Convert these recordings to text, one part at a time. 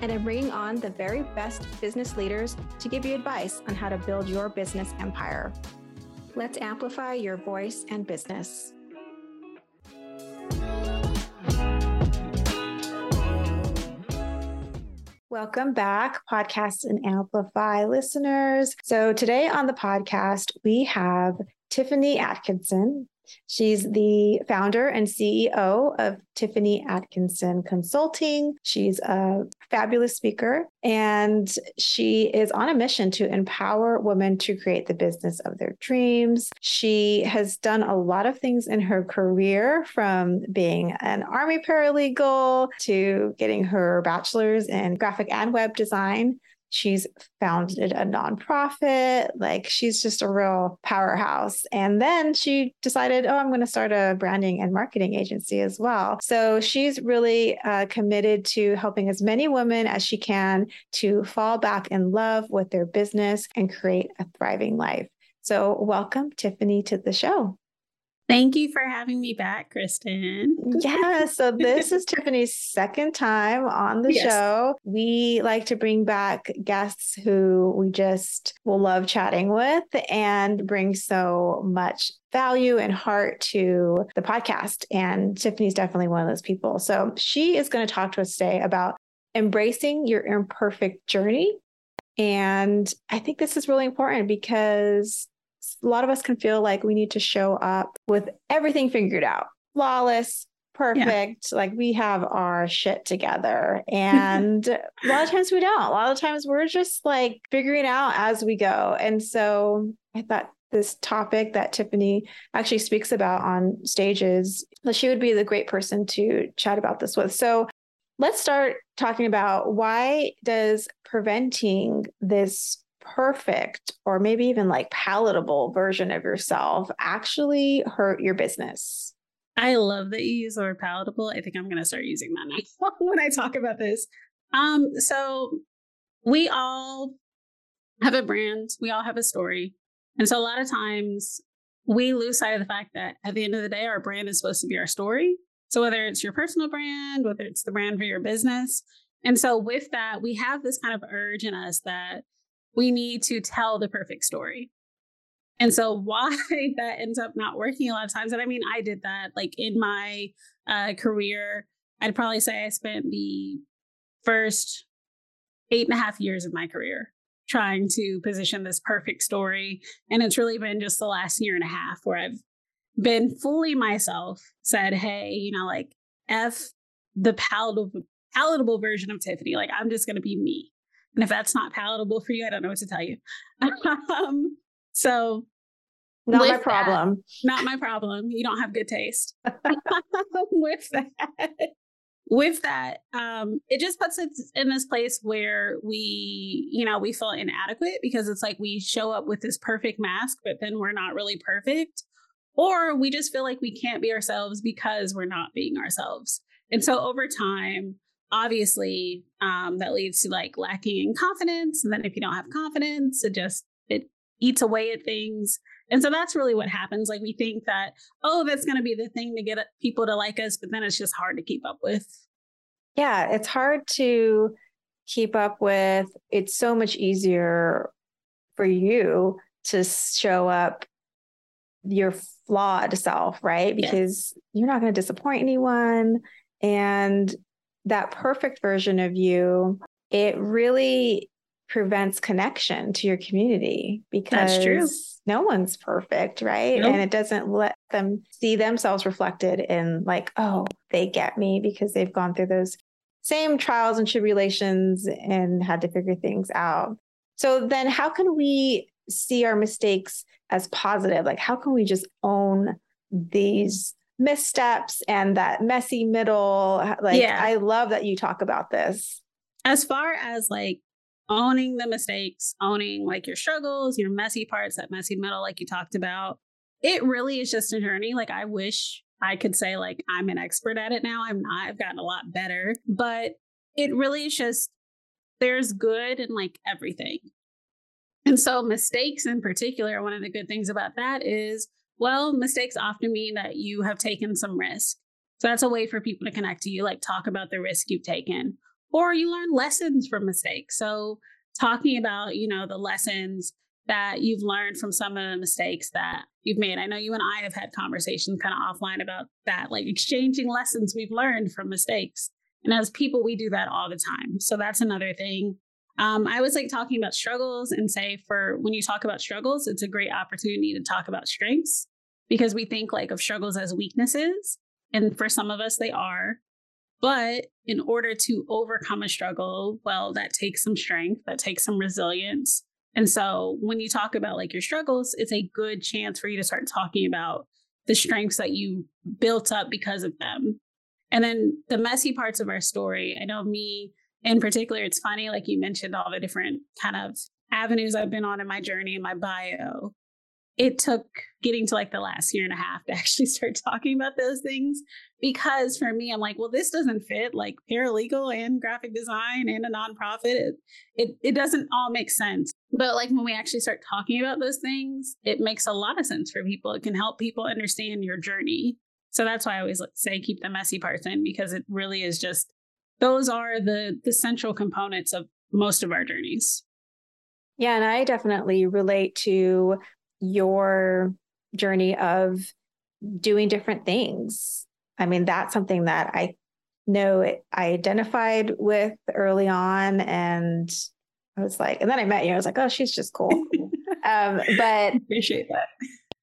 and I'm bringing on the very best business leaders to give you advice on how to build your business empire. Let's amplify your voice and business. Welcome back, Podcast and Amplify listeners. So, today on the podcast, we have Tiffany Atkinson. She's the founder and CEO of Tiffany Atkinson Consulting. She's a fabulous speaker and she is on a mission to empower women to create the business of their dreams. She has done a lot of things in her career from being an army paralegal to getting her bachelor's in graphic and web design She's founded a nonprofit. Like she's just a real powerhouse. And then she decided, oh, I'm going to start a branding and marketing agency as well. So she's really uh, committed to helping as many women as she can to fall back in love with their business and create a thriving life. So, welcome, Tiffany, to the show. Thank you for having me back, Kristen. yeah. So, this is Tiffany's second time on the yes. show. We like to bring back guests who we just will love chatting with and bring so much value and heart to the podcast. And Tiffany's definitely one of those people. So, she is going to talk to us today about embracing your imperfect journey. And I think this is really important because a lot of us can feel like we need to show up with everything figured out, flawless, perfect. Yeah. Like we have our shit together. And a lot of times we don't. A lot of times we're just like figuring out as we go. And so I thought this topic that Tiffany actually speaks about on stages, that she would be the great person to chat about this with. So let's start talking about why does preventing this perfect or maybe even like palatable version of yourself actually hurt your business? I love that you use the word palatable. I think I'm going to start using that now when I talk about this. Um, so we all have a brand, we all have a story. And so a lot of times we lose sight of the fact that at the end of the day, our brand is supposed to be our story. So whether it's your personal brand, whether it's the brand for your business. And so with that, we have this kind of urge in us that we need to tell the perfect story. And so why that ends up not working a lot of times, and I mean, I did that like in my uh, career. I'd probably say I spent the first eight and a half years of my career trying to position this perfect story. And it's really been just the last year and a half where I've been fully myself, said, hey, you know, like F the palatable palatable version of Tiffany. Like I'm just gonna be me. And if that's not palatable for you, I don't know what to tell you. um, so, not my problem. That, not my problem. You don't have good taste. with that, with that, um, it just puts us in this place where we, you know, we feel inadequate because it's like we show up with this perfect mask, but then we're not really perfect. Or we just feel like we can't be ourselves because we're not being ourselves. And so over time, obviously um, that leads to like lacking in confidence and then if you don't have confidence it just it eats away at things. And so that's really what happens. Like we think that oh that's going to be the thing to get people to like us but then it's just hard to keep up with. Yeah it's hard to keep up with. It's so much easier for you to show up your flawed self right? Because yeah. you're not going to disappoint anyone and that perfect version of you, it really prevents connection to your community because no one's perfect, right? Nope. And it doesn't let them see themselves reflected in like, oh, they get me because they've gone through those same trials and tribulations and had to figure things out. So then how can we see our mistakes as positive? Like how can we just own these missteps and that messy middle. Like, yeah. I love that you talk about this. As far as like owning the mistakes, owning like your struggles, your messy parts, that messy middle, like you talked about. It really is just a journey. Like, I wish I could say, like, I'm an expert at it now. I'm not. I've gotten a lot better, but it really is just there's good in like everything. And so, mistakes in particular, one of the good things about that is, well, mistakes often mean that you have taken some risk. So, that's a way for people to connect to you, like talk about the risk you've taken or you learn lessons from mistakes. So talking about, you know, the lessons that you've learned from some of the mistakes that you've made. I know you and I have had conversations kind of offline about that, like exchanging lessons we've learned from mistakes. And as people, we do that all the time. So that's another thing. Um, I was like talking about struggles and say for when you talk about struggles, it's a great opportunity to talk about strengths because we think like of struggles as weaknesses. And for some of us, they are. But in order to overcome a struggle, well, that takes some strength, that takes some resilience. And so when you talk about like your struggles, it's a good chance for you to start talking about the strengths that you built up because of them. And then the messy parts of our story, I know me in particular, it's funny, like you mentioned all the different kind of avenues I've been on in my journey in my bio. It took getting to like the last year and a half to actually start talking about those things because for me i'm like well this doesn't fit like paralegal and graphic design and a nonprofit. It, it it doesn't all make sense. But like when we actually start talking about those things it makes a lot of sense for people. It can help people understand your journey. So that's why i always say keep the messy parts in because it really is just those are the the central components of most of our journeys yeah and i definitely relate to your journey of doing different things. I mean, that's something that I know it, I identified with early on. And I was like, and then I met you. I was like, oh, she's just cool. um, but appreciate that.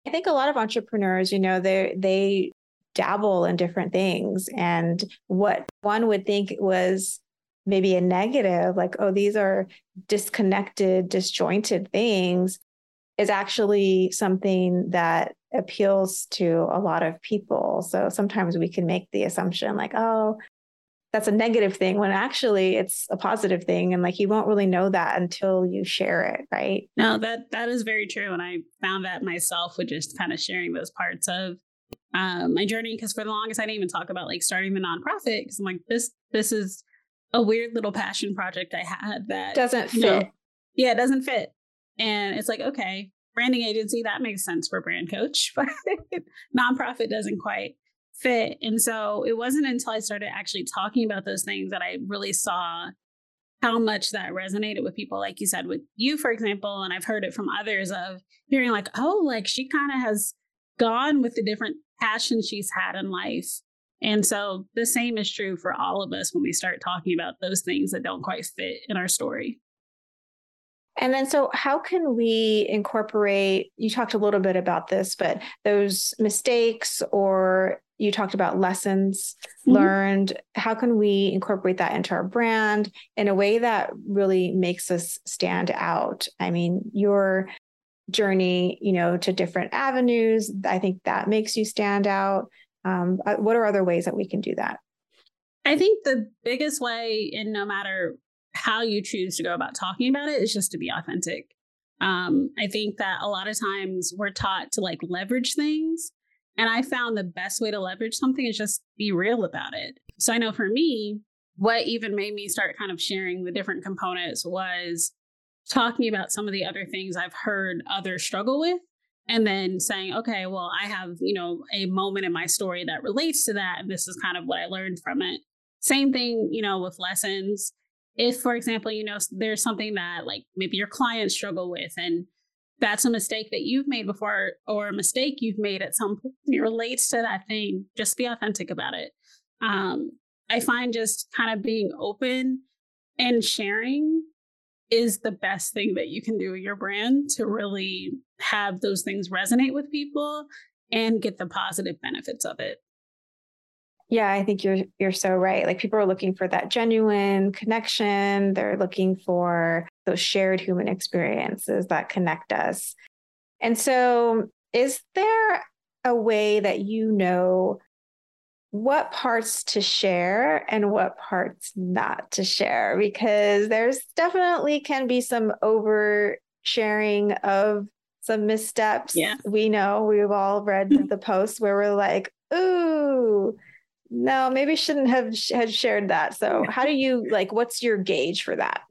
I think a lot of entrepreneurs, you know, they they dabble in different things. And what one would think was maybe a negative, like, oh, these are disconnected, disjointed things, is actually something that appeals to a lot of people. So sometimes we can make the assumption like, oh, that's a negative thing when actually it's a positive thing and like you won't really know that until you share it right no that that is very true and i found that myself with just kind of sharing those parts of um, my journey because for the longest i didn't even talk about like starting the nonprofit because i'm like this this is a weird little passion project i had that doesn't fit know, yeah it doesn't fit and it's like, okay, branding agency, that makes sense for brand coach, but nonprofit doesn't quite fit. And so it wasn't until I started actually talking about those things that I really saw how much that resonated with people, like you said, with you, for example. And I've heard it from others of hearing, like, oh, like she kind of has gone with the different passions she's had in life. And so the same is true for all of us when we start talking about those things that don't quite fit in our story. And then, so how can we incorporate? You talked a little bit about this, but those mistakes, or you talked about lessons mm-hmm. learned. How can we incorporate that into our brand in a way that really makes us stand out? I mean, your journey, you know, to different avenues, I think that makes you stand out. Um, uh, what are other ways that we can do that? I think the biggest way, in no matter how you choose to go about talking about it is just to be authentic. Um, I think that a lot of times we're taught to like leverage things. And I found the best way to leverage something is just be real about it. So I know for me, what even made me start kind of sharing the different components was talking about some of the other things I've heard others struggle with and then saying, okay, well, I have, you know, a moment in my story that relates to that. And this is kind of what I learned from it. Same thing, you know, with lessons if for example you know there's something that like maybe your clients struggle with and that's a mistake that you've made before or a mistake you've made at some point it relates to that thing just be authentic about it um, i find just kind of being open and sharing is the best thing that you can do with your brand to really have those things resonate with people and get the positive benefits of it yeah, I think you're you're so right. Like people are looking for that genuine connection. They're looking for those shared human experiences that connect us. And so, is there a way that you know what parts to share and what parts not to share because there's definitely can be some over sharing of some missteps. Yeah. We know we've all read mm-hmm. the posts where we're like, ooh, no, maybe shouldn't have had shared that. So how do you like what's your gauge for that?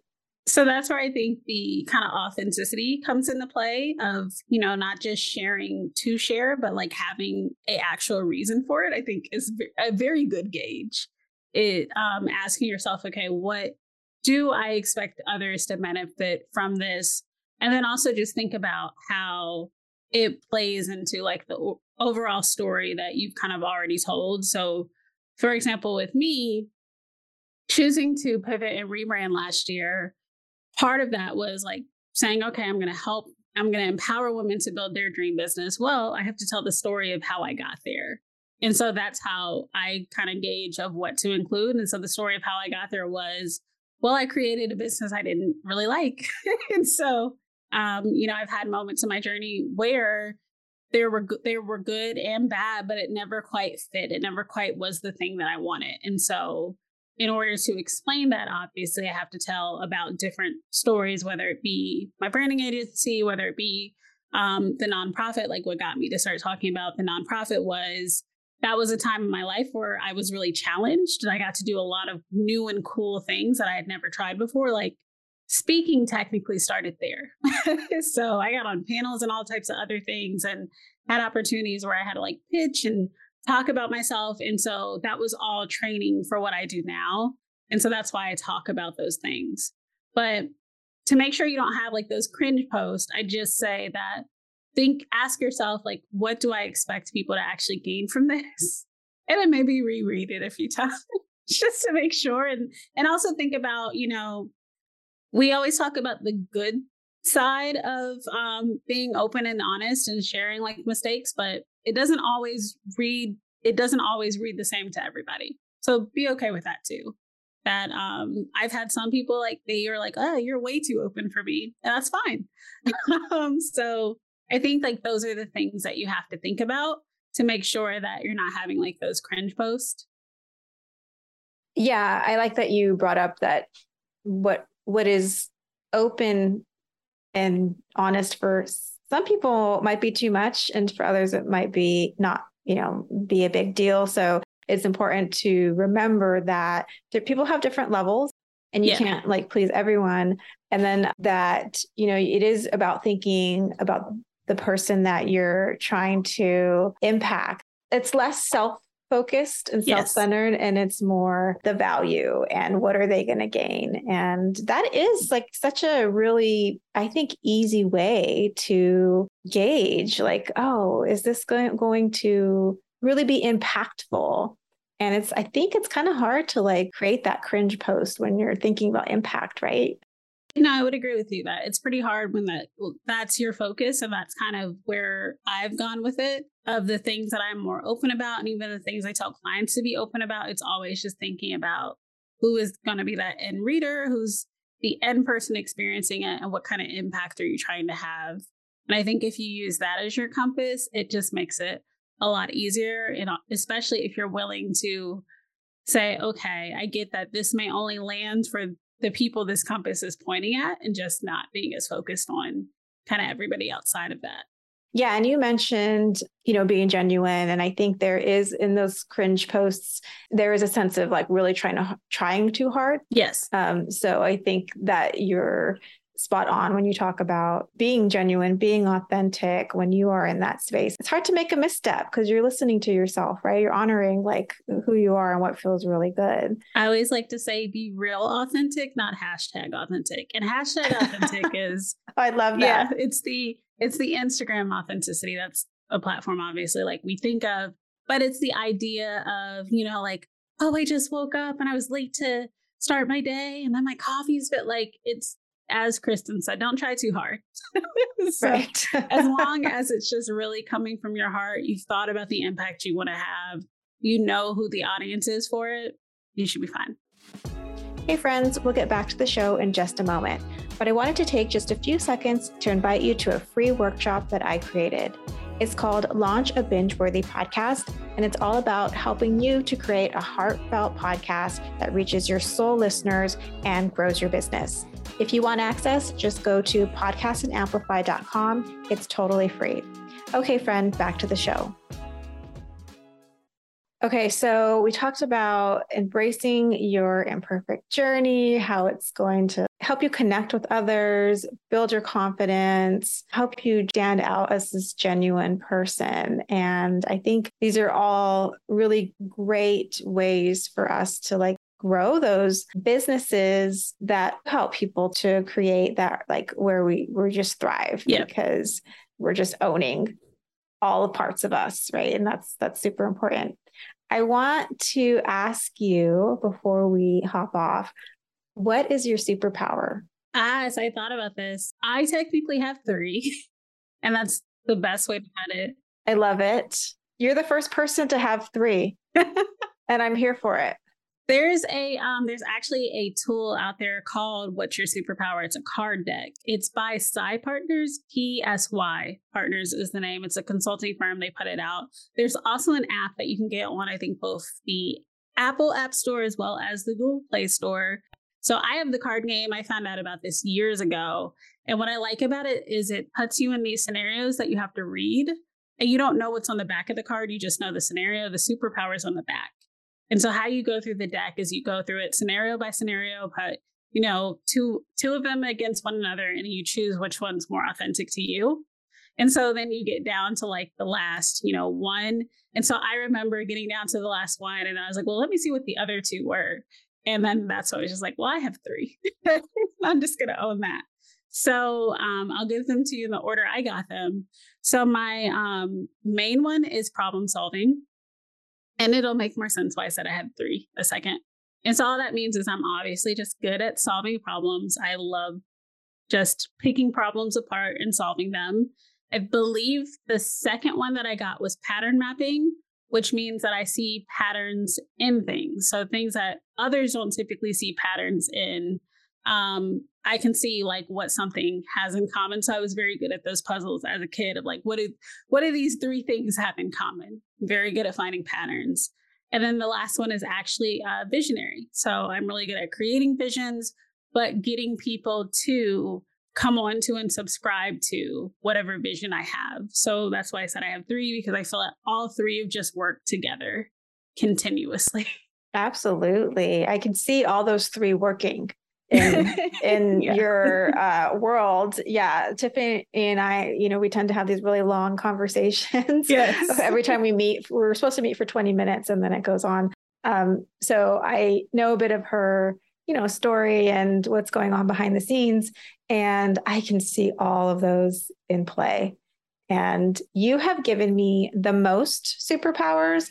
So that's where I think the kind of authenticity comes into play of, you know, not just sharing to share, but like having a actual reason for it, I think is a very good gauge. It um asking yourself, okay, what do I expect others to benefit from this? And then also just think about how it plays into like the overall story that you've kind of already told. So, for example, with me choosing to pivot and rebrand last year, part of that was like saying, okay, I'm going to help, I'm going to empower women to build their dream business. Well, I have to tell the story of how I got there. And so that's how I kind of gauge of what to include. And so the story of how I got there was, well, I created a business I didn't really like. and so, um, you know, I've had moments in my journey where there were there were good and bad, but it never quite fit. It never quite was the thing that I wanted. And so in order to explain that, obviously, I have to tell about different stories, whether it be my branding agency, whether it be um, the nonprofit. Like what got me to start talking about the nonprofit was that was a time in my life where I was really challenged and I got to do a lot of new and cool things that I had never tried before. Like speaking technically started there. so I got on panels and all types of other things and had opportunities where I had to like pitch and talk about myself. And so that was all training for what I do now. And so that's why I talk about those things. But to make sure you don't have like those cringe posts, I just say that think, ask yourself, like, what do I expect people to actually gain from this? And then maybe reread it a few times just to make sure. And and also think about, you know, we always talk about the good side of um, being open and honest and sharing like mistakes, but it doesn't always read it doesn't always read the same to everybody. So be okay with that too. That um I've had some people like they are like, oh, you're way too open for me. And that's fine. um, so I think like those are the things that you have to think about to make sure that you're not having like those cringe posts. Yeah, I like that you brought up that what what is open and honest for some people might be too much and for others it might be not you know be a big deal. So it's important to remember that people have different levels and you yeah. can't like please everyone. And then that you know it is about thinking about the person that you're trying to impact. It's less self focused and self-centered and it's more the value and what are they going to gain. And that is like such a really i think easy way to gauge like oh is this going, going to really be impactful? And it's i think it's kind of hard to like create that cringe post when you're thinking about impact right no, I would agree with you that it's pretty hard when that well, that's your focus and that's kind of where I've gone with it of the things that I'm more open about and even the things I tell clients to be open about. It's always just thinking about who is going to be that end reader, who's the end person experiencing it, and what kind of impact are you trying to have. And I think if you use that as your compass, it just makes it a lot easier, and especially if you're willing to say, okay, I get that this may only land for the people this compass is pointing at and just not being as focused on kind of everybody outside of that. Yeah, and you mentioned, you know, being genuine and I think there is in those cringe posts there is a sense of like really trying to trying too hard. Yes. Um so I think that you're spot on when you talk about being genuine, being authentic when you are in that space. It's hard to make a misstep because you're listening to yourself, right? You're honoring like who you are and what feels really good. I always like to say be real authentic, not hashtag authentic. And hashtag authentic is I love that. Yeah, it's the it's the Instagram authenticity. That's a platform obviously like we think of, but it's the idea of, you know, like, oh, I just woke up and I was late to start my day and then my coffee's but like it's as Kristen said, don't try too hard. so right. as long as it's just really coming from your heart, you've thought about the impact you want to have, you know who the audience is for it, you should be fine. Hey, friends, we'll get back to the show in just a moment, but I wanted to take just a few seconds to invite you to a free workshop that I created. It's called Launch a Binge Worthy Podcast, and it's all about helping you to create a heartfelt podcast that reaches your soul listeners and grows your business. If you want access, just go to podcastandamplify.com. It's totally free. Okay, friend, back to the show. Okay, so we talked about embracing your imperfect journey, how it's going to help you connect with others, build your confidence, help you stand out as this genuine person. And I think these are all really great ways for us to like grow those businesses that help people to create that like where we we just thrive yeah. because we're just owning all parts of us, right? And that's that's super important. I want to ask you before we hop off, what is your superpower? As I thought about this, I technically have three, and that's the best way to put it. I love it. You're the first person to have three, and I'm here for it. There's a um, there's actually a tool out there called What's Your Superpower? It's a card deck. It's by Psy Partners, PSY Partners is the name. It's a consulting firm. They put it out. There's also an app that you can get on, I think, both the Apple App Store as well as the Google Play Store. So I have the card game. I found out about this years ago. And what I like about it is it puts you in these scenarios that you have to read and you don't know what's on the back of the card. You just know the scenario. The superpower is on the back. And so how you go through the deck is you go through it scenario by scenario, but you know, two two of them against one another and you choose which one's more authentic to you. And so then you get down to like the last, you know, one. And so I remember getting down to the last one and I was like, well, let me see what the other two were. And then that's was just like, well, I have three. I'm just gonna own that. So um, I'll give them to you in the order I got them. So my um, main one is problem solving. And it'll make more sense why I said I had three a second. And so all that means is I'm obviously just good at solving problems. I love just picking problems apart and solving them. I believe the second one that I got was pattern mapping, which means that I see patterns in things. So things that others don't typically see patterns in um, I can see like what something has in common. So I was very good at those puzzles as a kid of like, what do what do these three things have in common? Very good at finding patterns. And then the last one is actually uh, visionary. So I'm really good at creating visions, but getting people to come on to and subscribe to whatever vision I have. So that's why I said I have three because I feel like all three have just worked together continuously. Absolutely. I can see all those three working in in yeah. your uh, world. Yeah, Tiffany and I, you know, we tend to have these really long conversations. Yes. Every time we meet, we're supposed to meet for 20 minutes and then it goes on. Um, so I know a bit of her, you know, story and what's going on behind the scenes. And I can see all of those in play. And you have given me the most superpowers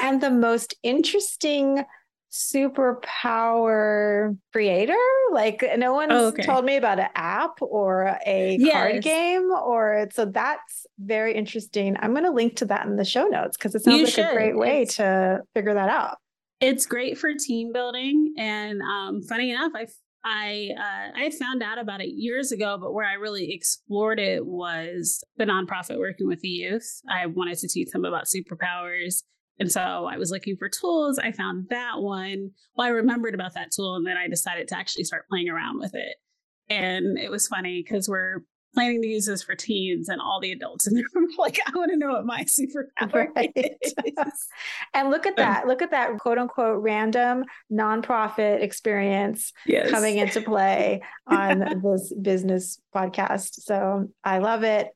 and the most interesting superpower creator. Like no one's oh, okay. told me about an app or a yes. card game or so that's very interesting. I'm going to link to that in the show notes because it sounds you like should. a great way it's, to figure that out. It's great for team building and um, funny enough I I uh, I found out about it years ago, but where I really explored it was the nonprofit working with the youth. I wanted to teach them about superpowers and so I was looking for tools. I found that one. Well, I remembered about that tool and then I decided to actually start playing around with it. And it was funny because we're planning to use this for teens and all the adults in the room like, I want to know what my superpower right. is. and look at that. Look at that quote unquote random nonprofit experience yes. coming into play on this business podcast. So I love it.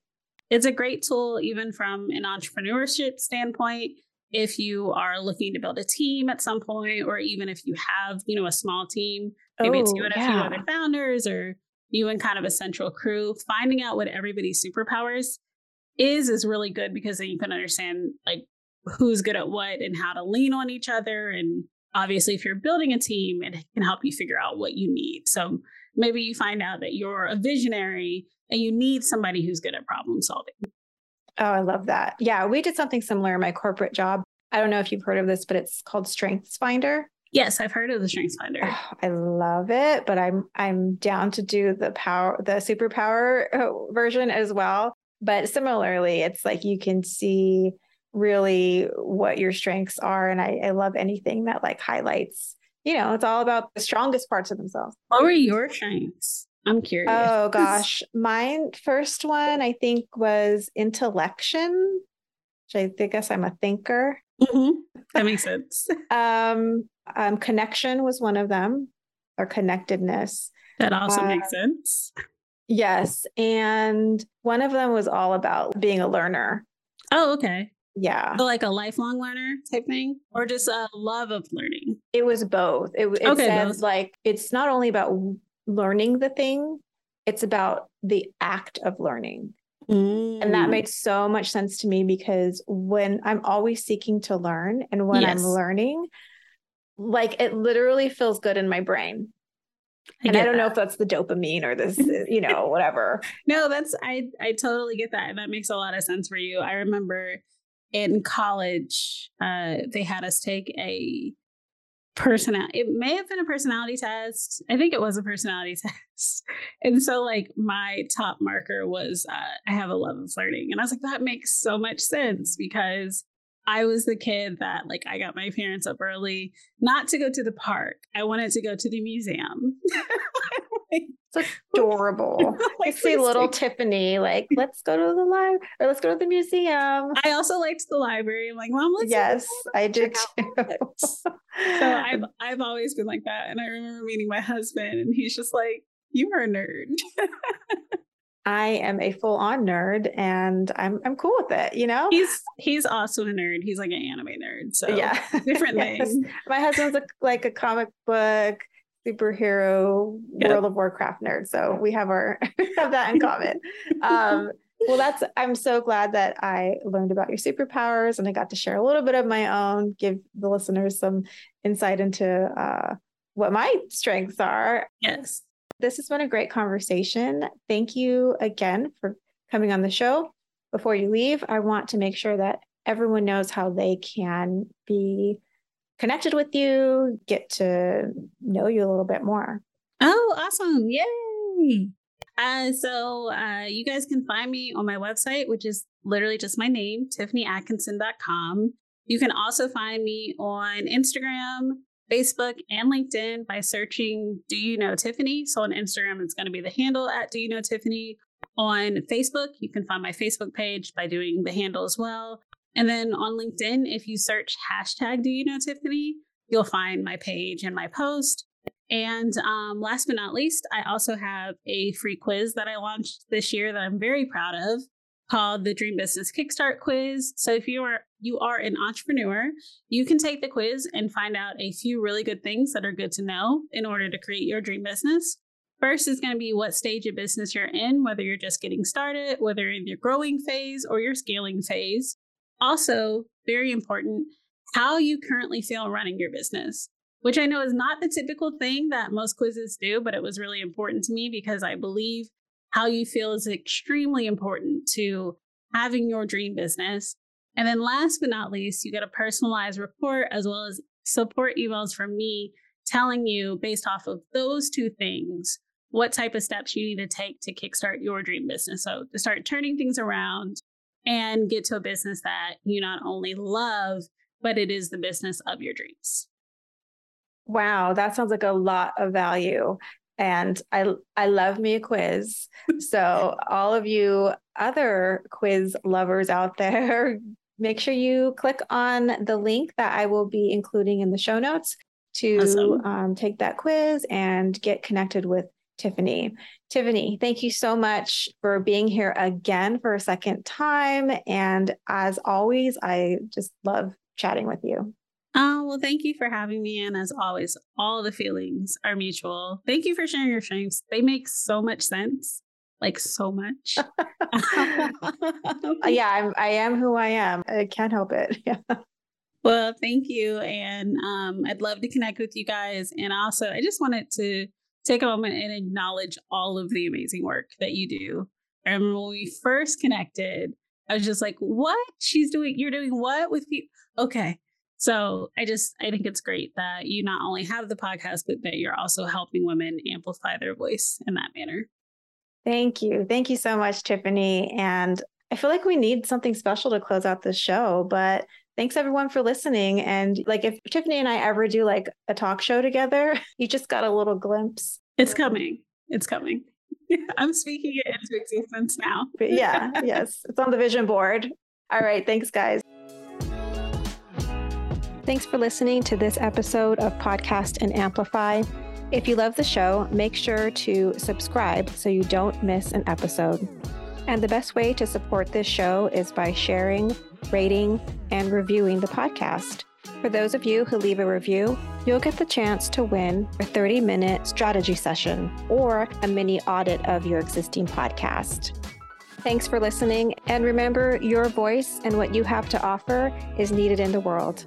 It's a great tool, even from an entrepreneurship standpoint if you are looking to build a team at some point, or even if you have, you know, a small team, maybe oh, it's you oh, and yeah. a few other founders or you and kind of a central crew, finding out what everybody's superpowers is is really good because then you can understand like who's good at what and how to lean on each other. And obviously, if you're building a team, it can help you figure out what you need. So maybe you find out that you're a visionary and you need somebody who's good at problem solving. Oh, I love that. Yeah, we did something similar in my corporate job. I don't know if you've heard of this, but it's called Strengths Finder. Yes, I've heard of the Strengths Finder. Oh, I love it, but I'm I'm down to do the power the superpower uh, version as well. But similarly, it's like you can see really what your strengths are. And I, I love anything that like highlights, you know, it's all about the strongest parts of themselves. What were your strengths? I'm curious. Oh gosh. Mine first one I think was intellection. Which I guess I'm a thinker. Mm-hmm. That makes sense. um, um, connection was one of them, or connectedness. That also uh, makes sense. Yes. And one of them was all about being a learner. Oh, okay. Yeah. So like a lifelong learner type thing or just a love of learning? It was both. It, it okay, says both. like it's not only about learning the thing, it's about the act of learning. Mm. And that mm. made so much sense to me because when I'm always seeking to learn and when yes. I'm learning, like it literally feels good in my brain. I and I don't that. know if that's the dopamine or this, you know, whatever. No, that's I I totally get that. And that makes a lot of sense for you. I remember in college, uh, they had us take a personality it may have been a personality test i think it was a personality test and so like my top marker was uh, i have a love of flirting and i was like that makes so much sense because i was the kid that like i got my parents up early not to go to the park i wanted to go to the museum It's adorable. like, I see little Tiffany, like, let's go to the library or let's go to the museum. I also liked the library. I'm like, Mom, let's Yes, I did too. so I've I've always been like that. And I remember meeting my husband and he's just like, You are a nerd. I am a full on nerd and I'm I'm cool with it, you know? He's he's also a nerd. He's like an anime nerd. So yeah. different yes. things. My husband's a, like a comic book superhero yep. World of Warcraft nerd. So we have our have that in common. Um, well, that's I'm so glad that I learned about your superpowers and I got to share a little bit of my own, give the listeners some insight into uh, what my strengths are. Yes. This has been a great conversation. Thank you again for coming on the show. Before you leave, I want to make sure that everyone knows how they can be connected with you, get to know you a little bit more. Oh, awesome. Yay. Uh, so uh, you guys can find me on my website, which is literally just my name, tiffanyatkinson.com. You can also find me on Instagram, Facebook, and LinkedIn by searching Do You Know Tiffany? So on Instagram, it's going to be the handle at Do You Know Tiffany. On Facebook, you can find my Facebook page by doing the handle as well. And then on LinkedIn, if you search hashtag Do You Know Tiffany, you'll find my page and my post. And um, last but not least, I also have a free quiz that I launched this year that I'm very proud of called the Dream Business Kickstart Quiz. So if you are you are an entrepreneur, you can take the quiz and find out a few really good things that are good to know in order to create your dream business. First is going to be what stage of business you're in, whether you're just getting started, whether in your growing phase or your scaling phase. Also, very important, how you currently feel running your business, which I know is not the typical thing that most quizzes do, but it was really important to me because I believe how you feel is extremely important to having your dream business. And then last but not least, you get a personalized report as well as support emails from me telling you based off of those two things what type of steps you need to take to kickstart your dream business. So to start turning things around, and get to a business that you not only love, but it is the business of your dreams. Wow, that sounds like a lot of value. And I I love me a quiz. so all of you other quiz lovers out there, make sure you click on the link that I will be including in the show notes to awesome. um, take that quiz and get connected with Tiffany. Tiffany, thank you so much for being here again for a second time. And as always, I just love chatting with you. Oh, well, thank you for having me. And as always, all the feelings are mutual. Thank you for sharing your strengths. They make so much sense. Like so much. yeah, I'm I am who I am. I can't help it. Yeah. Well, thank you. And um, I'd love to connect with you guys. And also I just wanted to take a moment and acknowledge all of the amazing work that you do. And when we first connected, I was just like, what? She's doing, you're doing what with you? Okay. So I just, I think it's great that you not only have the podcast, but that you're also helping women amplify their voice in that manner. Thank you. Thank you so much, Tiffany. And I feel like we need something special to close out the show, but thanks everyone for listening. And like if Tiffany and I ever do like a talk show together, you just got a little glimpse. It's coming. It's coming. I'm speaking it into existence now. but yeah, yes. It's on the vision board. All right. Thanks, guys. Thanks for listening to this episode of Podcast and Amplify. If you love the show, make sure to subscribe so you don't miss an episode. And the best way to support this show is by sharing, rating, and reviewing the podcast. For those of you who leave a review, you'll get the chance to win a 30 minute strategy session or a mini audit of your existing podcast. Thanks for listening, and remember your voice and what you have to offer is needed in the world.